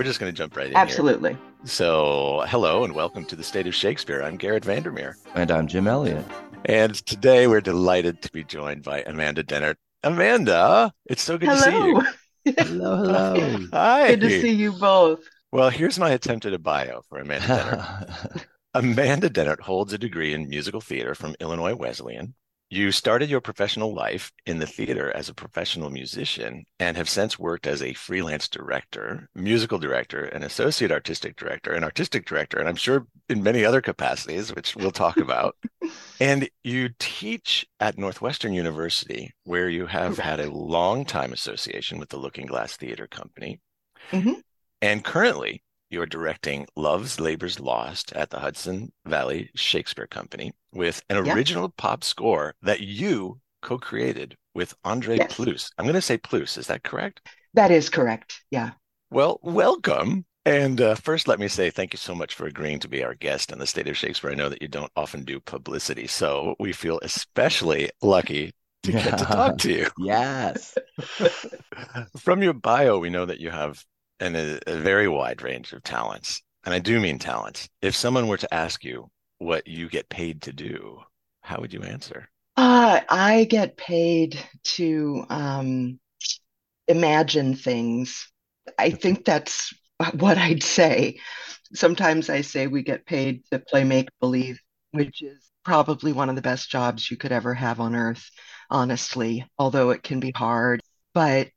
we're just going to jump right in. Absolutely. Here. So, hello and welcome to the State of Shakespeare. I'm Garrett Vandermeer. And I'm Jim Elliott. And today we're delighted to be joined by Amanda Dehnert. Amanda, it's so good hello. to see you. hello, hello. Hi. Good to see you both. Well, here's my attempt at a bio for Amanda Dehnert. Amanda Dehnert holds a degree in musical theater from Illinois Wesleyan. You started your professional life in the theater as a professional musician and have since worked as a freelance director, musical director, an associate artistic director, an artistic director, and I'm sure in many other capacities, which we'll talk about. and you teach at Northwestern University, where you have Correct. had a long time association with the Lookingglass Theater Company. Mm-hmm. And currently, you're directing Love's Labor's Lost at the Hudson Valley Shakespeare Company with an original pop score that you co-created with Andre yes. Pluess. I'm going to say Pluess. Is that correct? That is correct. Yeah. Well, welcome. And uh, first, let me say thank you so much for agreeing to be our guest on the State of Shakespeare. I know that you don't often do publicity, so we feel especially lucky to get to talk to you. yes. From your bio, we know that you have and a, a very wide range of talents. And I do mean talents. If someone were to ask you what you get paid to do, how would you answer? Uh, I get paid to um, imagine things. I think that's what I'd say. Sometimes I say we get paid to play make believe, which is probably one of the best jobs you could ever have on earth, honestly, although it can be hard. But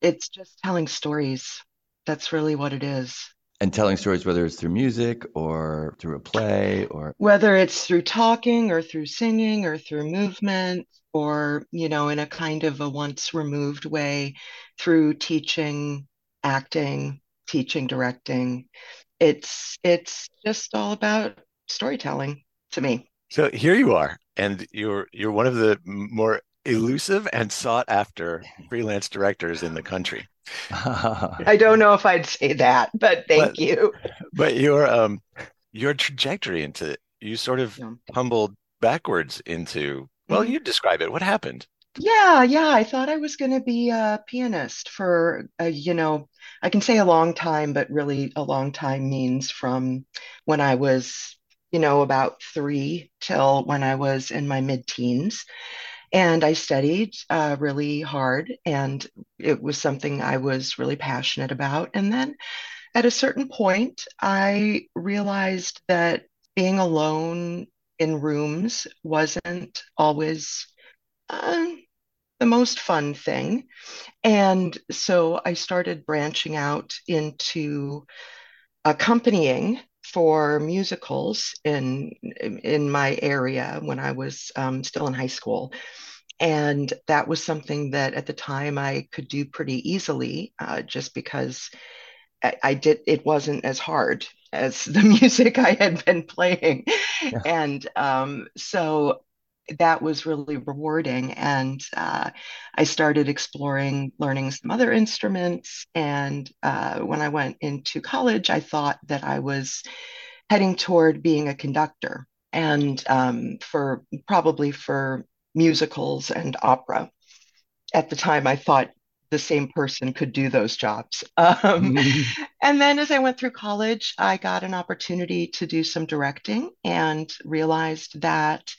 it's just telling stories that's really what it is. And telling stories, whether it's through music or through a play or whether it's through talking or through singing or through movement or, you know, in a kind of a once removed way through teaching, acting, teaching, directing. It's it's just all about storytelling to me. So here you are, and you're you're one of the more elusive and sought after freelance directors in the country. I don't know if I'd say that, but thank but, you. But your um your trajectory into you sort of yeah. tumbled backwards into well, mm-hmm. you describe it. What happened? Yeah, yeah. I thought I was going to be a pianist for, a, you know, I can say a long time, but really a long time means from when I was, you know, about three till when I was in my mid teens. And I studied uh, really hard, and it was something I was really passionate about. And then at a certain point, I realized that being alone in rooms wasn't always uh, the most fun thing. And so I started branching out into accompanying for musicals in in my area when I was um, still in high school, and that was something that at the time I could do pretty easily, uh, just because I, I, did. It wasn't as hard as the music I had been playing, yeah. and um, so that was really rewarding. And uh, I started exploring learning some other instruments. And uh, when I went into college, I thought that I was heading toward being a conductor. And um, for probably for musicals and opera. At the time, I thought the same person could do those jobs. Um. And then as I went through college, I got an opportunity to do some directing and realized that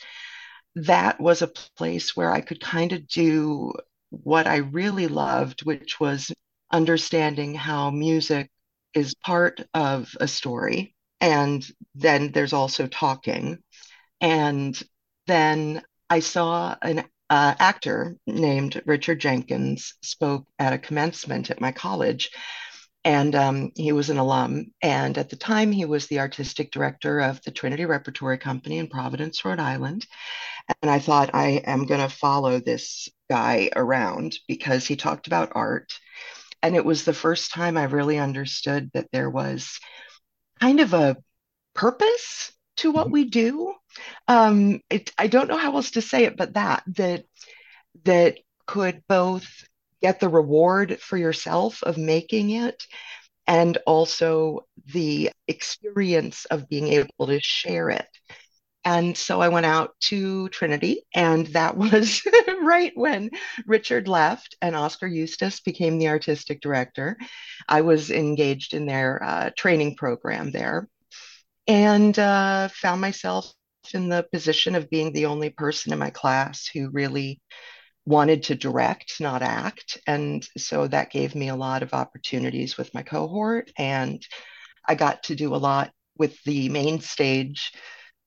that was a place where I could kind of do what I really loved, which was understanding how music is part of a story. And then there's also talking. And then I saw an uh, actor named Richard Jenkins spoke at a commencement at my college. And um, he was an alum. And at the time, he was the artistic director of the Trinity Repertory Company in Providence, Rhode Island. And I thought, I am going to follow this guy around because he talked about art. And it was the first time I really understood that there was kind of a purpose to what mm-hmm. we do um, it, I don't know how else to say it, but that that that could both get the reward for yourself of making it and also the experience of being able to share it. And so I went out to Trinity, and that was right when Richard left and Oskar Eustis became the artistic director. I was engaged in their uh, training program there and uh, found myself in the position of being the only person in my class who really wanted to direct, not act. And so that gave me a lot of opportunities with my cohort. And I got to do a lot with the main stage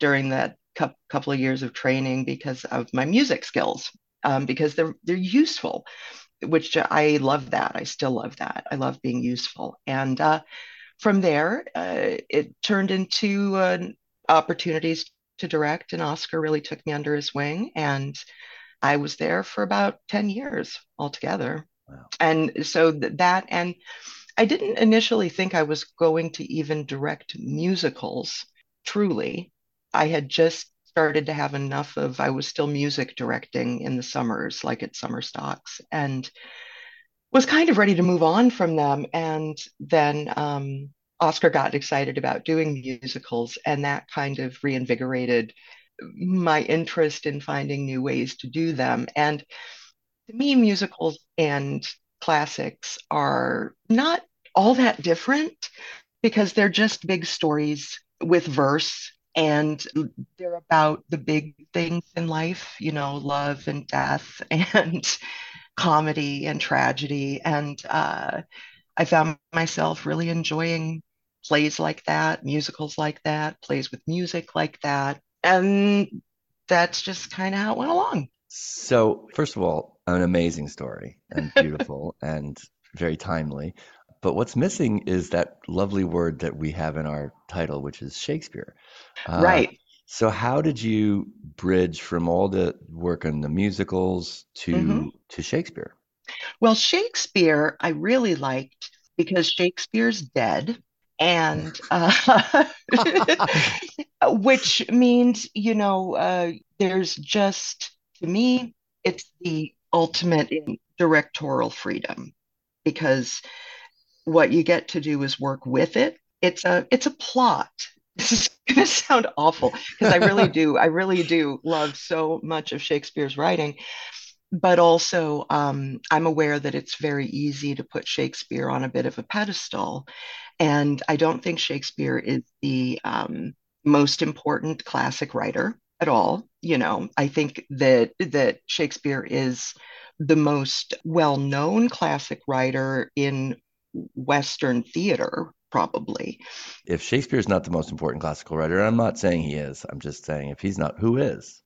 during that cu- couple of years of training because of my music skills, um, because they're they're useful, which I love that. I still love that. I love being useful. And uh, from there, uh, it turned into uh, opportunities to direct, and Oskar really took me under his wing. And I was there for about 10 years altogether. Wow. And so th- that, and I didn't initially think I was going to even direct musicals, truly. I had just started to have enough of, I was still music directing in the summers, like at summer stocks, and was kind of ready to move on from them. And then um, Oskar got excited about doing musicals, and that kind of reinvigorated my interest in finding new ways to do them. And to me, musicals and classics are not all that different because they're just big stories with verse and they're about the big things in life, you know, love and death and comedy and tragedy. And uh, I found myself really enjoying plays like that, musicals like that, plays with music like that. And that's just kind of how it went along. So, first of all, an amazing story and beautiful and very timely. But what's missing is that lovely word that we have in our title, which is Shakespeare. Uh, right. So how did you bridge from all the work on the musicals to mm-hmm. to Shakespeare? Well, Shakespeare I really liked because Shakespeare's dead and uh, which means you know uh, there's just to me it's the ultimate in directorial freedom because what you get to do is work with it. It's a it's a plot. This is going to sound awful because I really do. I really do love so much of Shakespeare's writing, but also um, I'm aware that it's very easy to put Shakespeare on a bit of a pedestal, and I don't think Shakespeare is the um, most important classic writer at all. You know, I think that that Shakespeare is the most well-known classic writer in Western theater, probably. If Shakespeare is not the most important classical writer, and I'm not saying he is. I'm just saying if he's not, who is?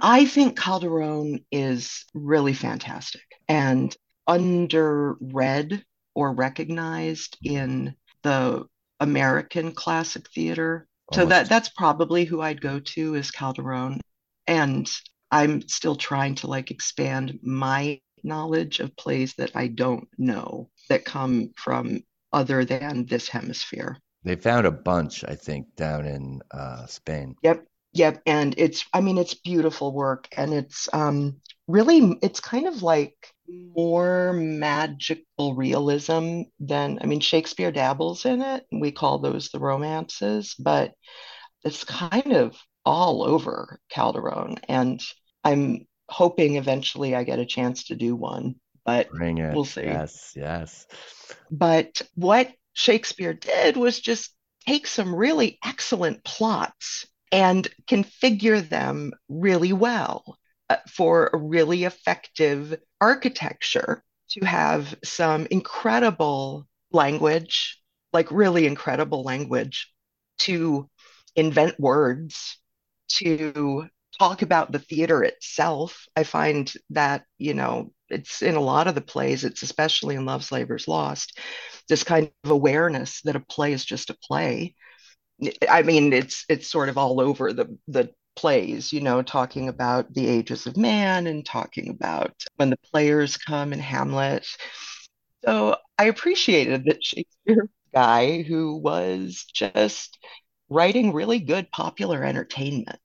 I think Calderon is really fantastic and underread or recognized in the American classic theater. So that that's probably who I'd go to is Calderon. And I'm still trying to like expand my knowledge of plays that I don't know that come from other than this hemisphere. They found a bunch, I think, down in uh, Spain. Yep, yep, and it's I mean it's beautiful work, and it's um really it's kind of like more magical realism than I mean Shakespeare dabbles in it. We call those the romances, but it's kind of all over Calderon, and I'm hoping eventually I get a chance to do one, but we'll see. Yes, yes. But what Shakespeare did was just take some really excellent plots and configure them really well uh, for a really effective architecture to have some incredible language, like really incredible language, to invent words, to talk about the theater itself. I find that, you know, it's in a lot of the plays, it's especially in Love's Labor's Lost, this kind of awareness that a play is just a play. I mean, it's it's sort of all over the the plays, you know, talking about the ages of man and talking about when the players come in Hamlet. So I appreciated that Shakespeare guy who was just writing really good popular entertainment.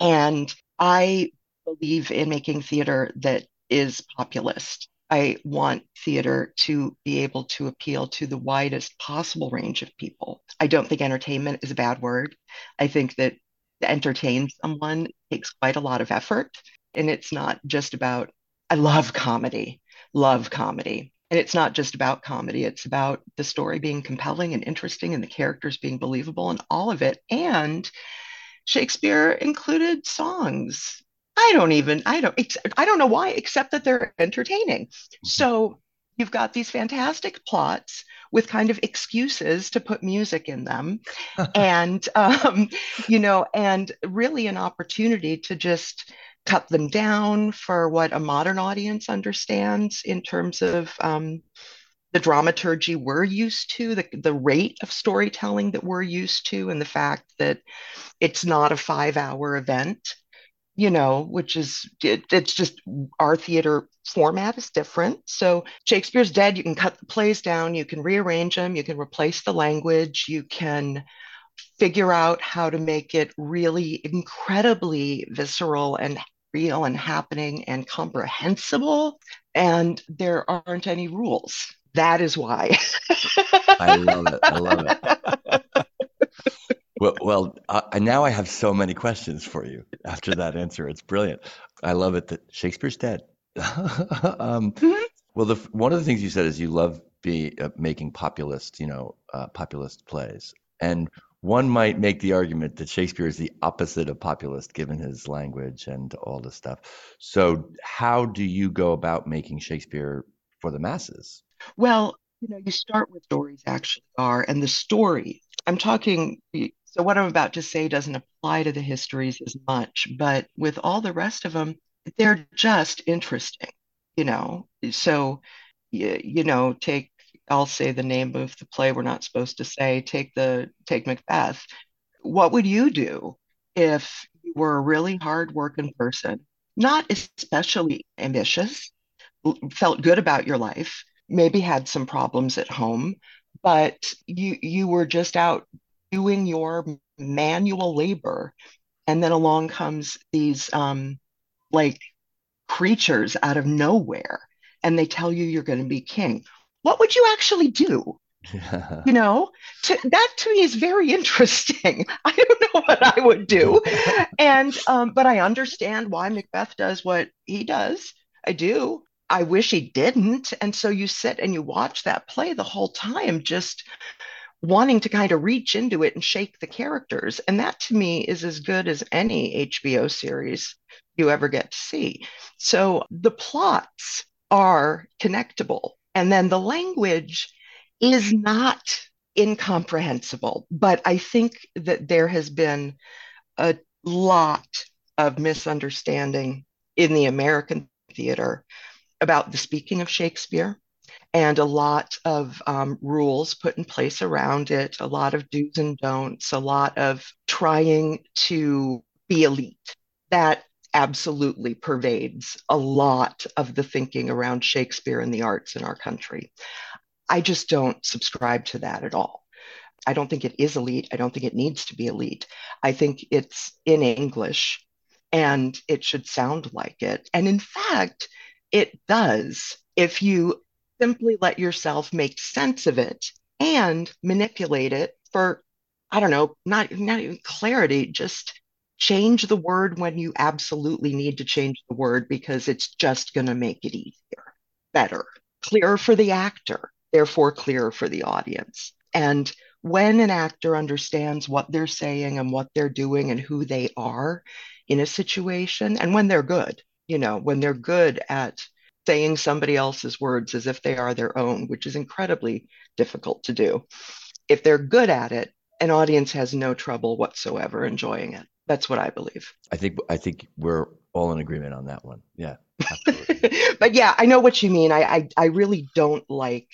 And I believe in making theater that is populist. I want theater to be able to appeal to the widest possible range of people. I don't think entertainment is a bad word. I think that to entertain someone takes quite a lot of effort. And it's not just about, I love comedy, love comedy. And it's not just about comedy, it's about the story being compelling and interesting and the characters being believable and all of it. And Shakespeare included songs. I don't even, I don't, I don't know why, except that they're entertaining. Mm-hmm. So you've got these fantastic plots with kind of excuses to put music in them and um, you know and really an opportunity to just cut them down for what a modern audience understands in terms of um, the dramaturgy we're used to, the, the rate of storytelling that we're used to, and the fact that it's not a five hour event you know, which is it, it's just our theater format is different. So Shakespeare's dead. You can cut the plays down, you can rearrange them, you can replace the language, you can figure out how to make it really incredibly visceral and real and happening and comprehensible. And there aren't any rules. That is why. I love it. I love it. Well, well uh, now I have so many questions for you after that answer. It's brilliant. I love it that Shakespeare's dead. um, mm-hmm. Well, the, one of the things you said is you love be uh, making populist, you know, uh, populist plays, and one might make the argument that Shakespeare is the opposite of populist, given his language and all this stuff. So, how do you go about making Shakespeare for the masses? Well, you know, you start with stories actually are, and the story. I'm talking so what I'm about to say doesn't apply to the histories as much, but with all the rest of them, they're just interesting, you know. So, you, you know, take I'll say the name of the play we're not supposed to say. Take the take Macbeth. What would you do if you were a really hardworking person, not especially ambitious, felt good about your life, maybe had some problems at home, but you you were just out doing your manual labor. And then along comes these um, like creatures out of nowhere and they tell you you're going to be king. What would you actually do? You know? To, that to me is very interesting. I don't know what i would do. And um, but i understand why macbeth does what he does. I do. I wish he didn't. And so you sit and you watch that play the whole time just wanting to kind of reach into it and shake the characters. And that to me is as good as any HBO series you ever get to see. So the plots are connectable. And then the language is not incomprehensible. But I think that there has been a lot of misunderstanding in the American theater about the speaking of Shakespeare and a lot of um, rules put in place around it, a lot of do's and don'ts, a lot of trying to be elite. That absolutely pervades a lot of the thinking around Shakespeare and the arts in our country. I just don't subscribe to that at all. I don't think it is elite. I don't think it needs to be elite. I think it's in English and it should sound like it. And in fact, it does if you simply let yourself make sense of it and manipulate it for, I don't know, not, not even clarity, just change the word when you absolutely need to change the word because it's just going to make it easier, better, clearer for the actor, therefore clearer for the audience. And when an actor understands what they're saying and what they're doing and who they are in a situation, and when they're good, you know, when they're good at saying somebody else's words as if they are their own, which is incredibly difficult to do. If they're good at it, an audience has no trouble whatsoever enjoying it. That's what I believe. I think I think we're all in agreement on that one. Yeah. but yeah, I know what you mean. I, I I really don't like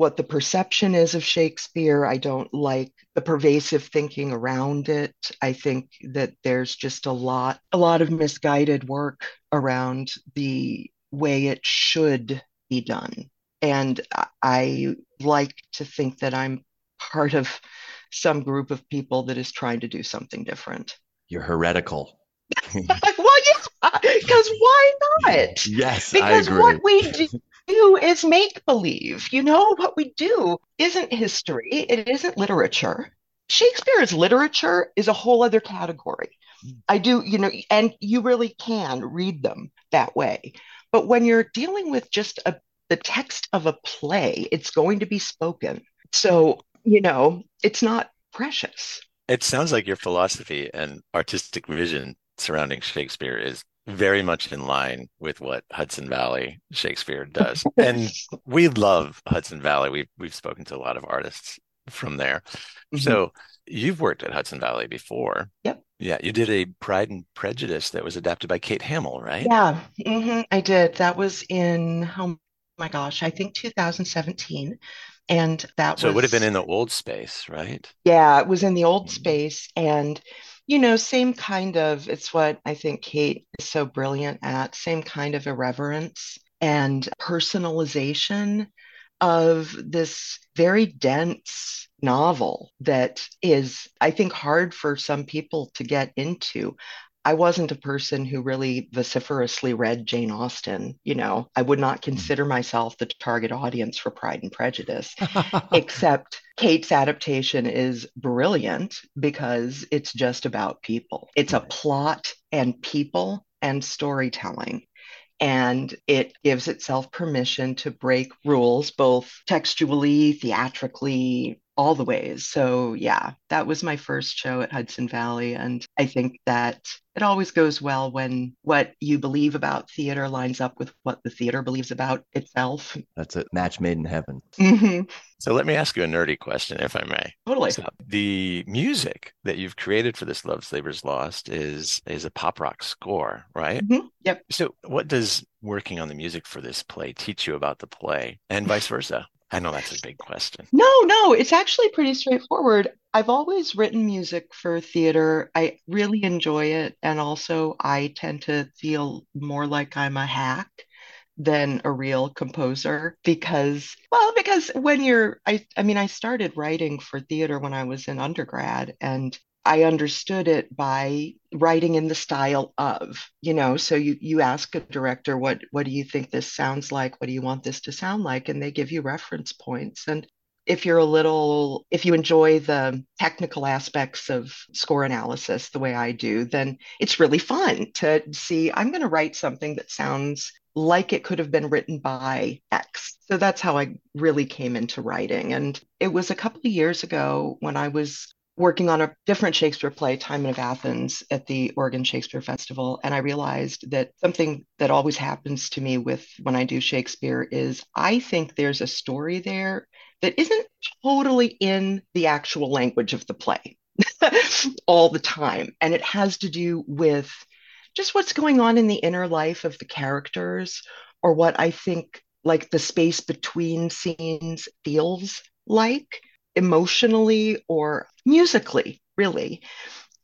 what the perception is of Shakespeare. I don't like the pervasive thinking around it. I think that there's just a lot, a lot of misguided work around the way it should be done. And I like to think that I'm part of some group of people that is trying to do something different. You're heretical. well, yeah, because why not? Yes, because what we do is make believe. You know, what we do isn't history, it isn't literature. Shakespeare's literature is a whole other category. Hmm. I do, you know, and you really can read them that way. But when you're dealing with just a, the text of a play, it's going to be spoken. So, you know, it's not precious. It sounds like your philosophy and artistic vision surrounding Shakespeare is very much in line with what Hudson Valley Shakespeare does. and we love Hudson Valley. We've we've spoken to a lot of artists from there. Mm-hmm. So you've worked at Hudson Valley before. Yep. Yeah, you did a Pride and Prejudice that was adapted by Kate Hamill, right? Yeah, mm-hmm, I did. That was in oh my gosh, I think 2017. And that so was, it would have been in the old space, right? Yeah, it was in the old mm-hmm. space. And, you know, same kind of, it's what I think Kate is so brilliant at, same kind of irreverence and personalization of this very dense novel that is, I think, hard for some people to get into. I wasn't a person who really vociferously read Jane Austen. You know, I would not hmm. consider myself the target audience for Pride and Prejudice, except Kate's adaptation is brilliant because it's just about people. It's a plot and people and storytelling and it gives itself permission to break rules both textually, theatrically, all the ways. So, yeah, that was my first show at Hudson Valley. And I think that it always goes well when what you believe about theater lines up with what the theater believes about itself. That's a match made in heaven. Mm-hmm. So, let me ask you a nerdy question, if I may. Totally. So the music that you've created for this Love's Labor's Lost is is a pop rock score, right? Mm-hmm. Yep. So, what does working on the music for this play teach you about the play and vice versa? I know that's a big question. No, no, it's actually pretty straightforward. I've always written music for theater. I really enjoy it. And also, I tend to feel more like I'm a hack than a real composer because well because when you're I I mean I started writing for theater when I was in undergrad and I understood it by writing in the style of, you know, so you you ask a director what what do you think this sounds like? What do you want this to sound like? And they give you reference points. And if you're a little if you enjoy the technical aspects of score analysis the way I do, then it's really fun to see I'm going to write something that sounds like it could have been written by X. So that's how I really came into writing. And it was a couple of years ago when I was working on a different Shakespeare play, Timon of Athens, at the Oregon Shakespeare Festival. And I realized that something that always happens to me with when I do Shakespeare is I think there's a story there that isn't totally in the actual language of the play all the time. And it has to do with just what's going on in the inner life of the characters or what I think like the space between scenes feels like emotionally or musically, really.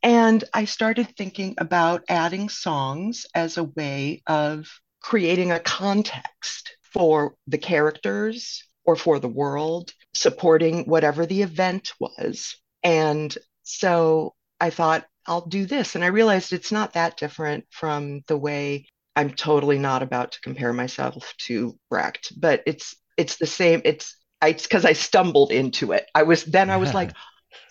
And I started thinking about adding songs as a way of creating a context for the characters or for the world, supporting whatever the event was. And so I thought, I'll do this. And I realized it's not that different from the way I'm totally not about to compare myself to Brecht, but it's it's the same. It's because I stumbled into it. I was then I was like,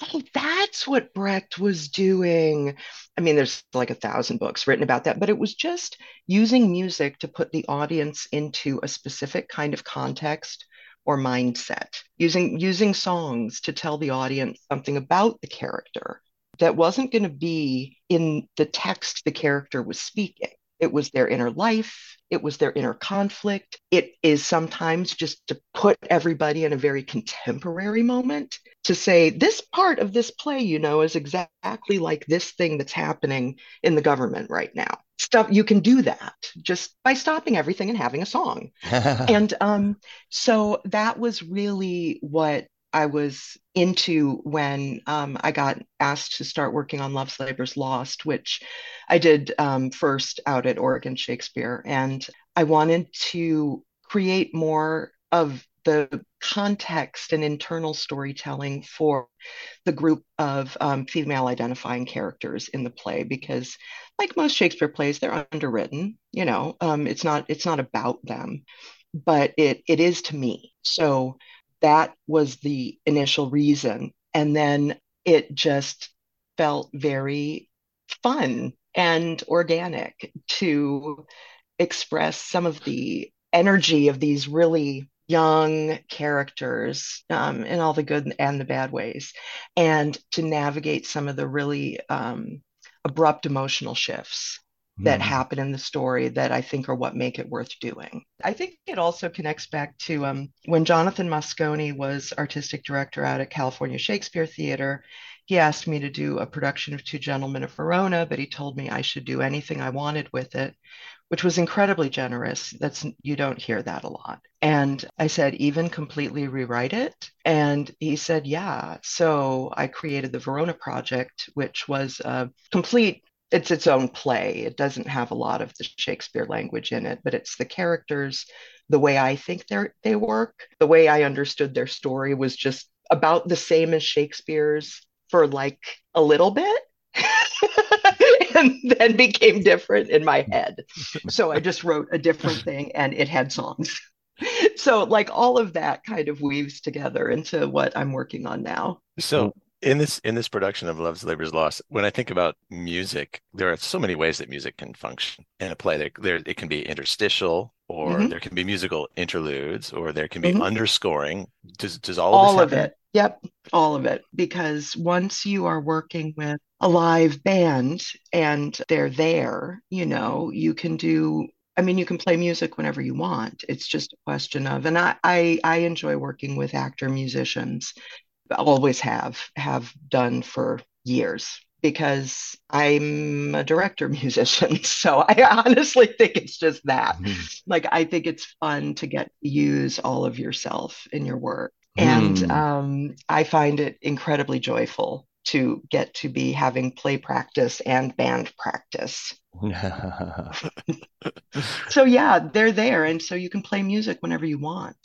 oh, that's what Brecht was doing. I mean, there's like a thousand books written about that, but it was just using music to put the audience into a specific kind of context or mindset, using using songs to tell the audience something about the character that wasn't going to be in the text the character was speaking. It was their inner life. It was their inner conflict. It is sometimes just to put everybody in a very contemporary moment to say, this part of this play, you know, is exactly like this thing that's happening in the government right now. Stuff you can do that just by stopping everything and having a song. and um, so that was really what I was into when um, I got asked to start working on Love's Labor's Lost, which I did um, first out at Oregon Shakespeare. And I wanted to create more of the context and internal storytelling for the group of um, female identifying characters in the play because like most shakespeare plays they're underwritten you know um, it's not it's not about them but it it is to me so that was the initial reason. And then it just felt very fun and organic to express some of the energy of these really young characters um, in all the good and the bad ways, and to navigate some of the really um, abrupt emotional shifts that mm. happen in the story that I think are what make it worth doing. I think it also connects back to um, when Jonathan Moscone was artistic director out at California Shakespeare Theater. He asked me to do a production of Two Gentlemen of Verona, but he told me I should do anything I wanted with it, which was incredibly generous. That's you don't hear that a lot. And I said, even completely rewrite it. And he said, yeah. So I created the Verona Project, which was a complete it's its own play. It doesn't have a lot of the Shakespeare language in it, but it's the characters, the way I think they they work, the way I understood their story was just about the same as Shakespeare's for like a little bit. and then became different in my head. So I just wrote a different thing and it had songs. So like all of that kind of weaves together into what I'm working on now. So in this in this production of Love's Labor's Lost, when I think about music, there are so many ways that music can function in a play. There, there it can be interstitial, or mm-hmm. there can be musical interludes, or there can be mm-hmm. underscoring. Does does all, all of, of it? Yep, all of it. Because once you are working with a live band and they're there, you know, you can do I mean, you can play music whenever you want. It's just a question of, and I, I, I enjoy working with actor musicians always have have done for years because I'm a director musician. So I honestly think it's just that. Mm. Like I think it's fun to get to use all of yourself in your work. And mm. um, I find it incredibly joyful to get to be having play practice and band practice. so yeah, they're there. And so you can play music whenever you want.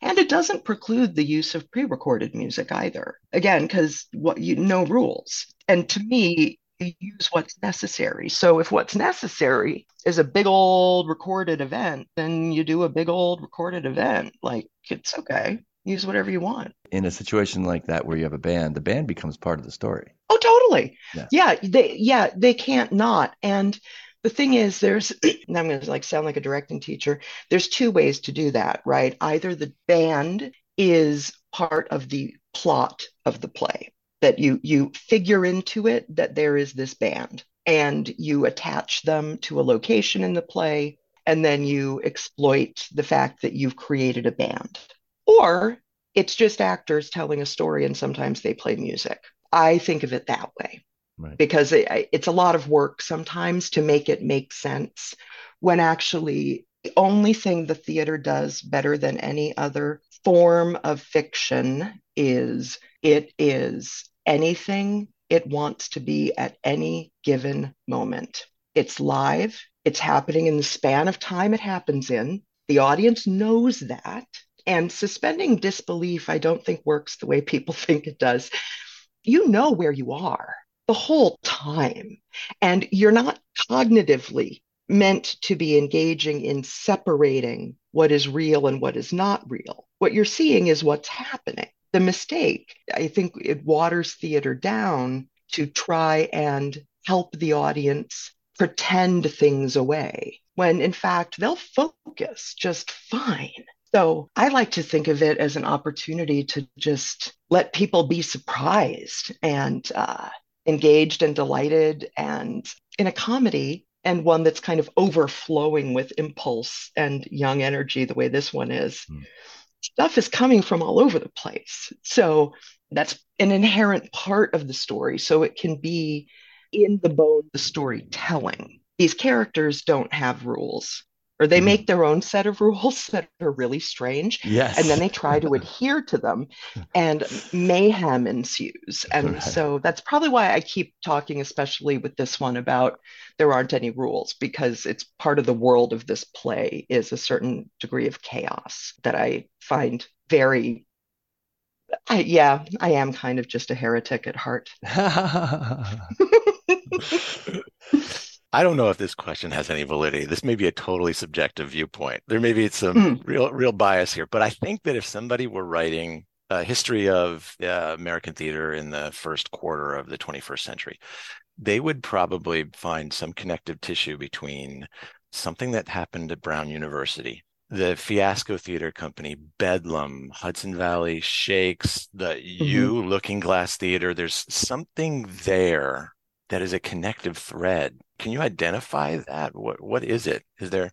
And it doesn't preclude the use of pre-recorded music either. Again, because what you no rules. And to me, you use what's necessary. So if what's necessary is a big old recorded event, then you do a big old recorded event. Like it's okay. Use whatever you want. In a situation like that where you have a band, the band becomes part of the story. Oh, totally. Yeah. yeah they yeah, they can't not. And the thing is there's i'm going to like sound like a directing teacher. There's two ways to do that right? Either the band is part of the plot of the play that you you figure into it that there is this band and you attach them to a location in the play and then you exploit the fact that you've created a band. Or it's just actors telling a story and sometimes they play music. I think of it that way right. because it, it's a lot of work sometimes to make it make sense when actually the only thing the theater does better than any other form of fiction is it is anything it wants to be at any given moment. It's live, it's happening in the span of time it happens in. The audience knows that. And suspending disbelief, I don't think works the way people think it does. You know where you are the whole time. And you're not cognitively meant to be engaging in separating what is real and what is not real. What you're seeing is what's happening. The mistake, I think it waters theater down to try and help the audience pretend things away when in fact they'll focus just fine. So I like to think of it as an opportunity to just let people be surprised and uh, engaged and delighted and in a comedy and one that's kind of overflowing with impulse and young energy the way this one is. Mm. stuff is coming from all over the place. So that's an inherent part of the story. So it can be in the bone the storytelling. These characters don't have rules or they mm. make their own set of rules that are really strange yes. and then they try to adhere to them and mayhem ensues and right. so that's probably why i keep talking especially with this one about there aren't any rules because it's part of the world of this play is a certain degree of chaos that i find very I, yeah i am kind of just a heretic at heart I don't know if this question has any validity. This may be a totally subjective viewpoint. There may be some mm. real real bias here, but I think that if somebody were writing a history of uh, American theater in the first quarter of the 21st century, they would probably find some connective tissue between something that happened at Brown University, the Fiasco Theater Company, Bedlam, Hudson Valley Shakes, the mm-hmm. U Lookingglass Theater. There's something there that is a connective thread. Can you identify that? What what is it? Is there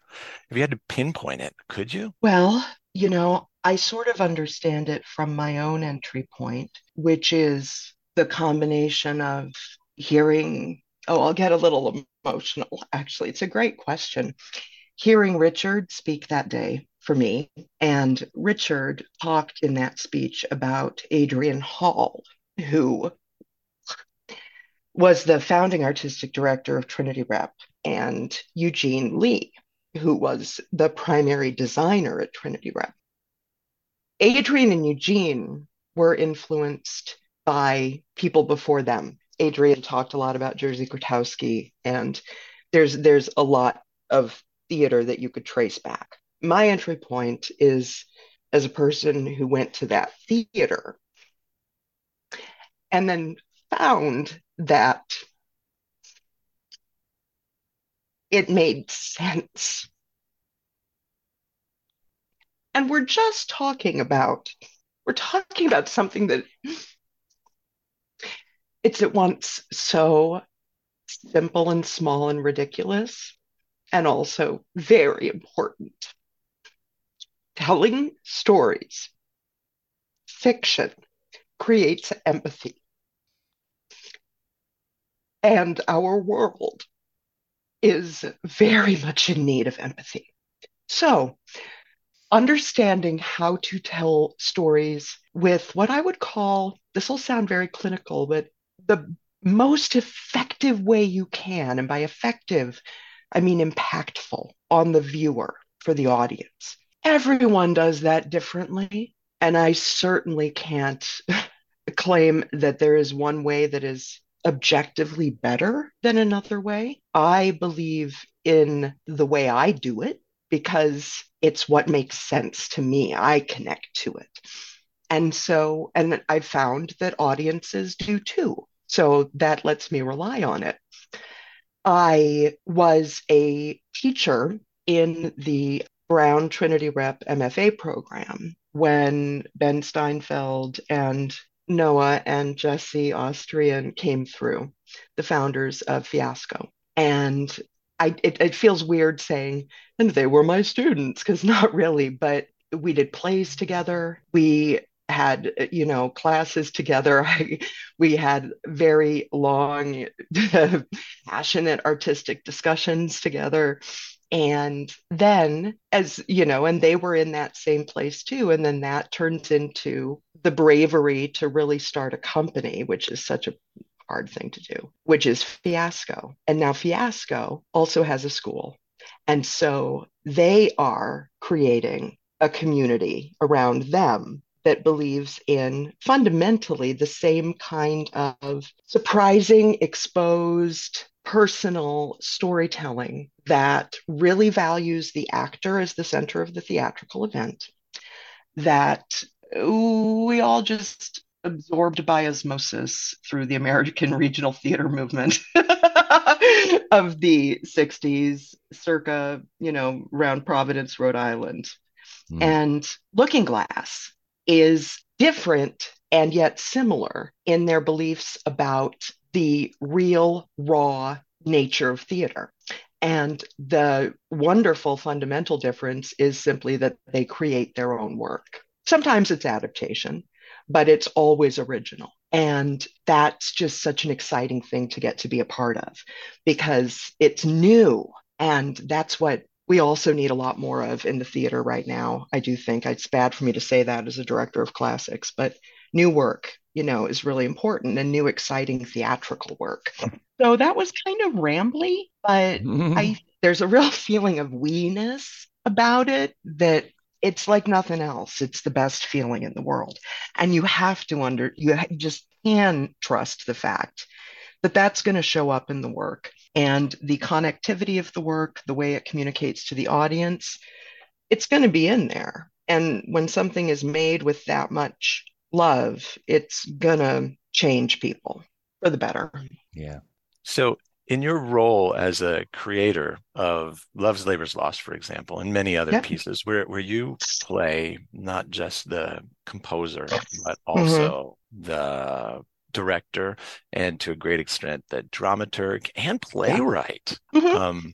if you had to pinpoint it, could you? Well, you know, I sort of understand it from my own entry point, which is the combination of hearing, oh, I'll get a little emotional actually. It's a great question. Hearing Richard speak that day for me, and Richard talked in that speech about Adrian Hall, who was the founding artistic director of Trinity Rep, and Eugene Lee, who was the primary designer at Trinity Rep. Adrian and Eugene were influenced by people before them. Adrian talked a lot about Jerzy Grotowski, and there's there's a lot of theater that you could trace back. My entry point is as a person who went to that theater and then found that it made sense. And we're just talking about, we're talking about something that it's at once so simple and small and ridiculous, and also very important. Telling stories, fiction, creates empathy. And our world is very much in need of empathy. So, understanding how to tell stories with what I would call this will sound very clinical, but the most effective way you can, and by effective, I mean impactful on the viewer for the audience. Everyone does that differently. And I certainly can't claim that there is one way that is objectively better than another way. I believe in the way I do it because it's what makes sense to me. I connect to it. And so, and I found that audiences do too. So that lets me rely on it. I was a teacher in the Brown Trinity Rep MFA program when Ben Steinfeld and Noah and Jessie Austrian came through, the founders of Fiasco. And I, it, it feels weird saying, and they were my students, because not really, but we did plays together. We had you know classes together I, we had very long passionate artistic discussions together and then, as you know, and they were in that same place too. And then that turns into the bravery to really start a company, which is such a hard thing to do, which is Fiasco. And now Fiasco also has a school. And so they are creating a community around them that believes in fundamentally the same kind of surprising, exposed, personal storytelling that really values the actor as the center of the theatrical event, that we all just absorbed by osmosis through the American regional theater movement of the 60s, circa, you know, around Providence, Rhode Island. Mm. And Lookingglass is different and yet similar in their beliefs about the real, raw nature of theater. And the wonderful fundamental difference is simply that they create their own work. Sometimes it's adaptation, but it's always original. And that's just such an exciting thing to get to be a part of because it's new. And that's what we also need a lot more of in the theater right now. I do think it's bad for me to say that as a director of classics, but new work, you know, is really important and new exciting theatrical work. So that was kind of rambly, but I mm-hmm. there's a real feeling of weeness about it that it's like nothing else. It's the best feeling in the world. And you have to under you just can trust the fact that that's going to show up in the work and the connectivity of the work, the way it communicates to the audience, it's going to be in there. And when something is made with that much love, it's gonna change people for the better. Yeah. So, in your role as a creator of Love's Labor's Lost, for example, and many other Yep. pieces where, where you play not just the composer, but Mm-hmm. also the director, and to a great extent, the dramaturg and playwright. Mhm. Um,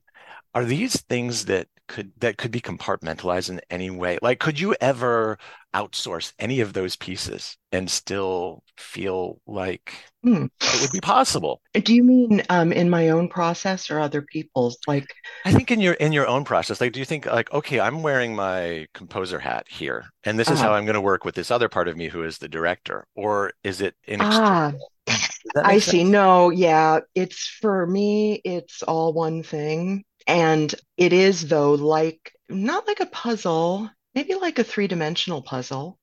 are these things that could that could be compartmentalized in any way? Like, could you ever outsource any of those pieces and still feel like Hmm. it would be possible? Do you mean um, in my own process or other people's? Like, I think in your in your own process, like, do you think like, okay, I'm wearing my composer hat here, and this is Uh-huh. how I'm going to work with this other part of me who is the director, or is it ah? Does that I make see. No, yeah, it's for me, it's all one thing. And it is, though, like not like a puzzle, maybe like a three-dimensional puzzle,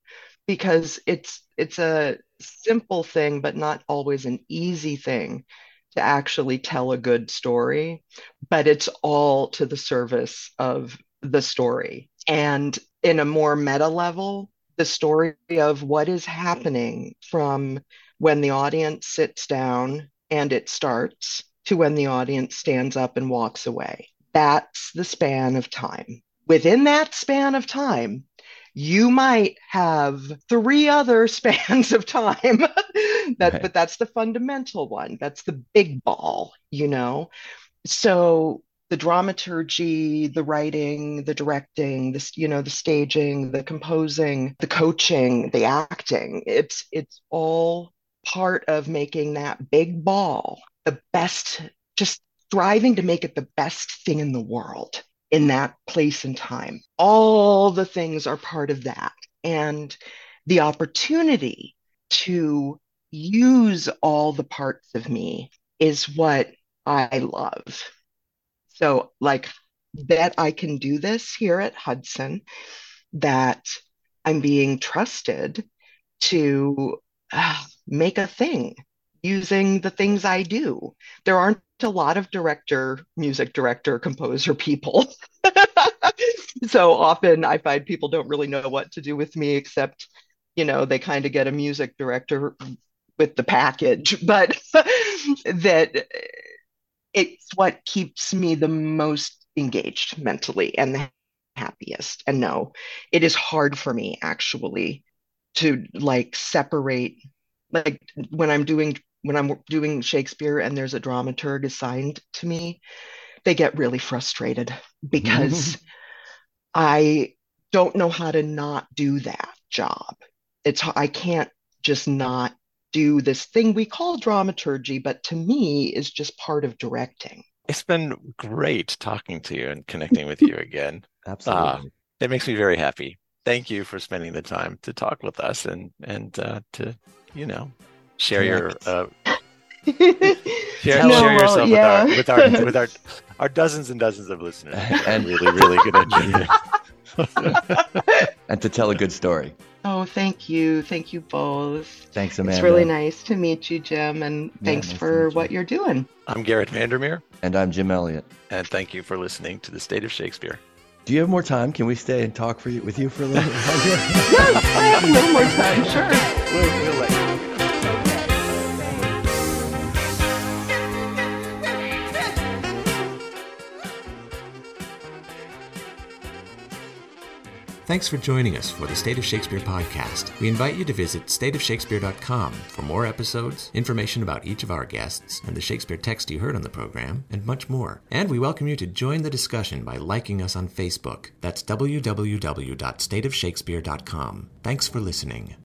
because it's it's a simple thing, but not always an easy thing to actually tell a good story. But it's all to the service of the story. And in a more meta level, the story of what is happening from when the audience sits down and it starts to when the audience stands up and walks away. That's the span of time. Within that span of time, you might have three other spans of time. that, Right. but that's the fundamental one. That's the big ball, you know? So the dramaturgy, the writing, the directing, this, you know, the staging, the composing, the coaching, the acting, it's it's all part of making that big ball the best, just striving to make it the best thing in the world in that place and time. All the things are part of that. And the opportunity to use all the parts of me is what I love. So, like, that I can do this here at Hudson, that I'm being trusted to uh, make a thing using the things I do. There aren't a lot of director, music director, composer people. so often I find people don't really know what to do with me, except, you know, they kind of get a music director with the package, but that eh, it's what keeps me the most engaged mentally and the happiest. And no, it is hard for me actually to like separate like when I'm doing when I'm doing Shakespeare and there's a dramaturg assigned to me, they get really frustrated because I don't know how to not do that job. It's I can't just not do this thing we call dramaturgy, but to me is just part of directing. It's been great talking to you and connecting with you again. Absolutely. It makes me very happy. Thank you for spending the time to talk with us and and uh, to you know share your uh, share, No, share well, yourself yeah. with our with our with our our dozens and dozens of listeners. And- and really really good engineer. and to tell a good story. Oh, thank you. Thank you both. Thanks, Amanda. It's really nice to meet you, Jim, and thanks nice for meet you. what you're doing. I'm Garrett Vandermeer, And I'm Jim Elliott. and thank you for listening to the State of Shakespeare. Do you have more time? Can we stay and talk for you with you for a little? Yes, I have a little more time, sure. We'll, we'll Thanks for joining us for the State of Shakespeare podcast. We invite you to visit stateofshakespeare.com for more episodes, information about each of our guests, and the Shakespeare text you heard on the program, and much more. And we welcome you to join the discussion by liking us on Facebook. That's www.stateofshakespeare.com. Thanks for listening.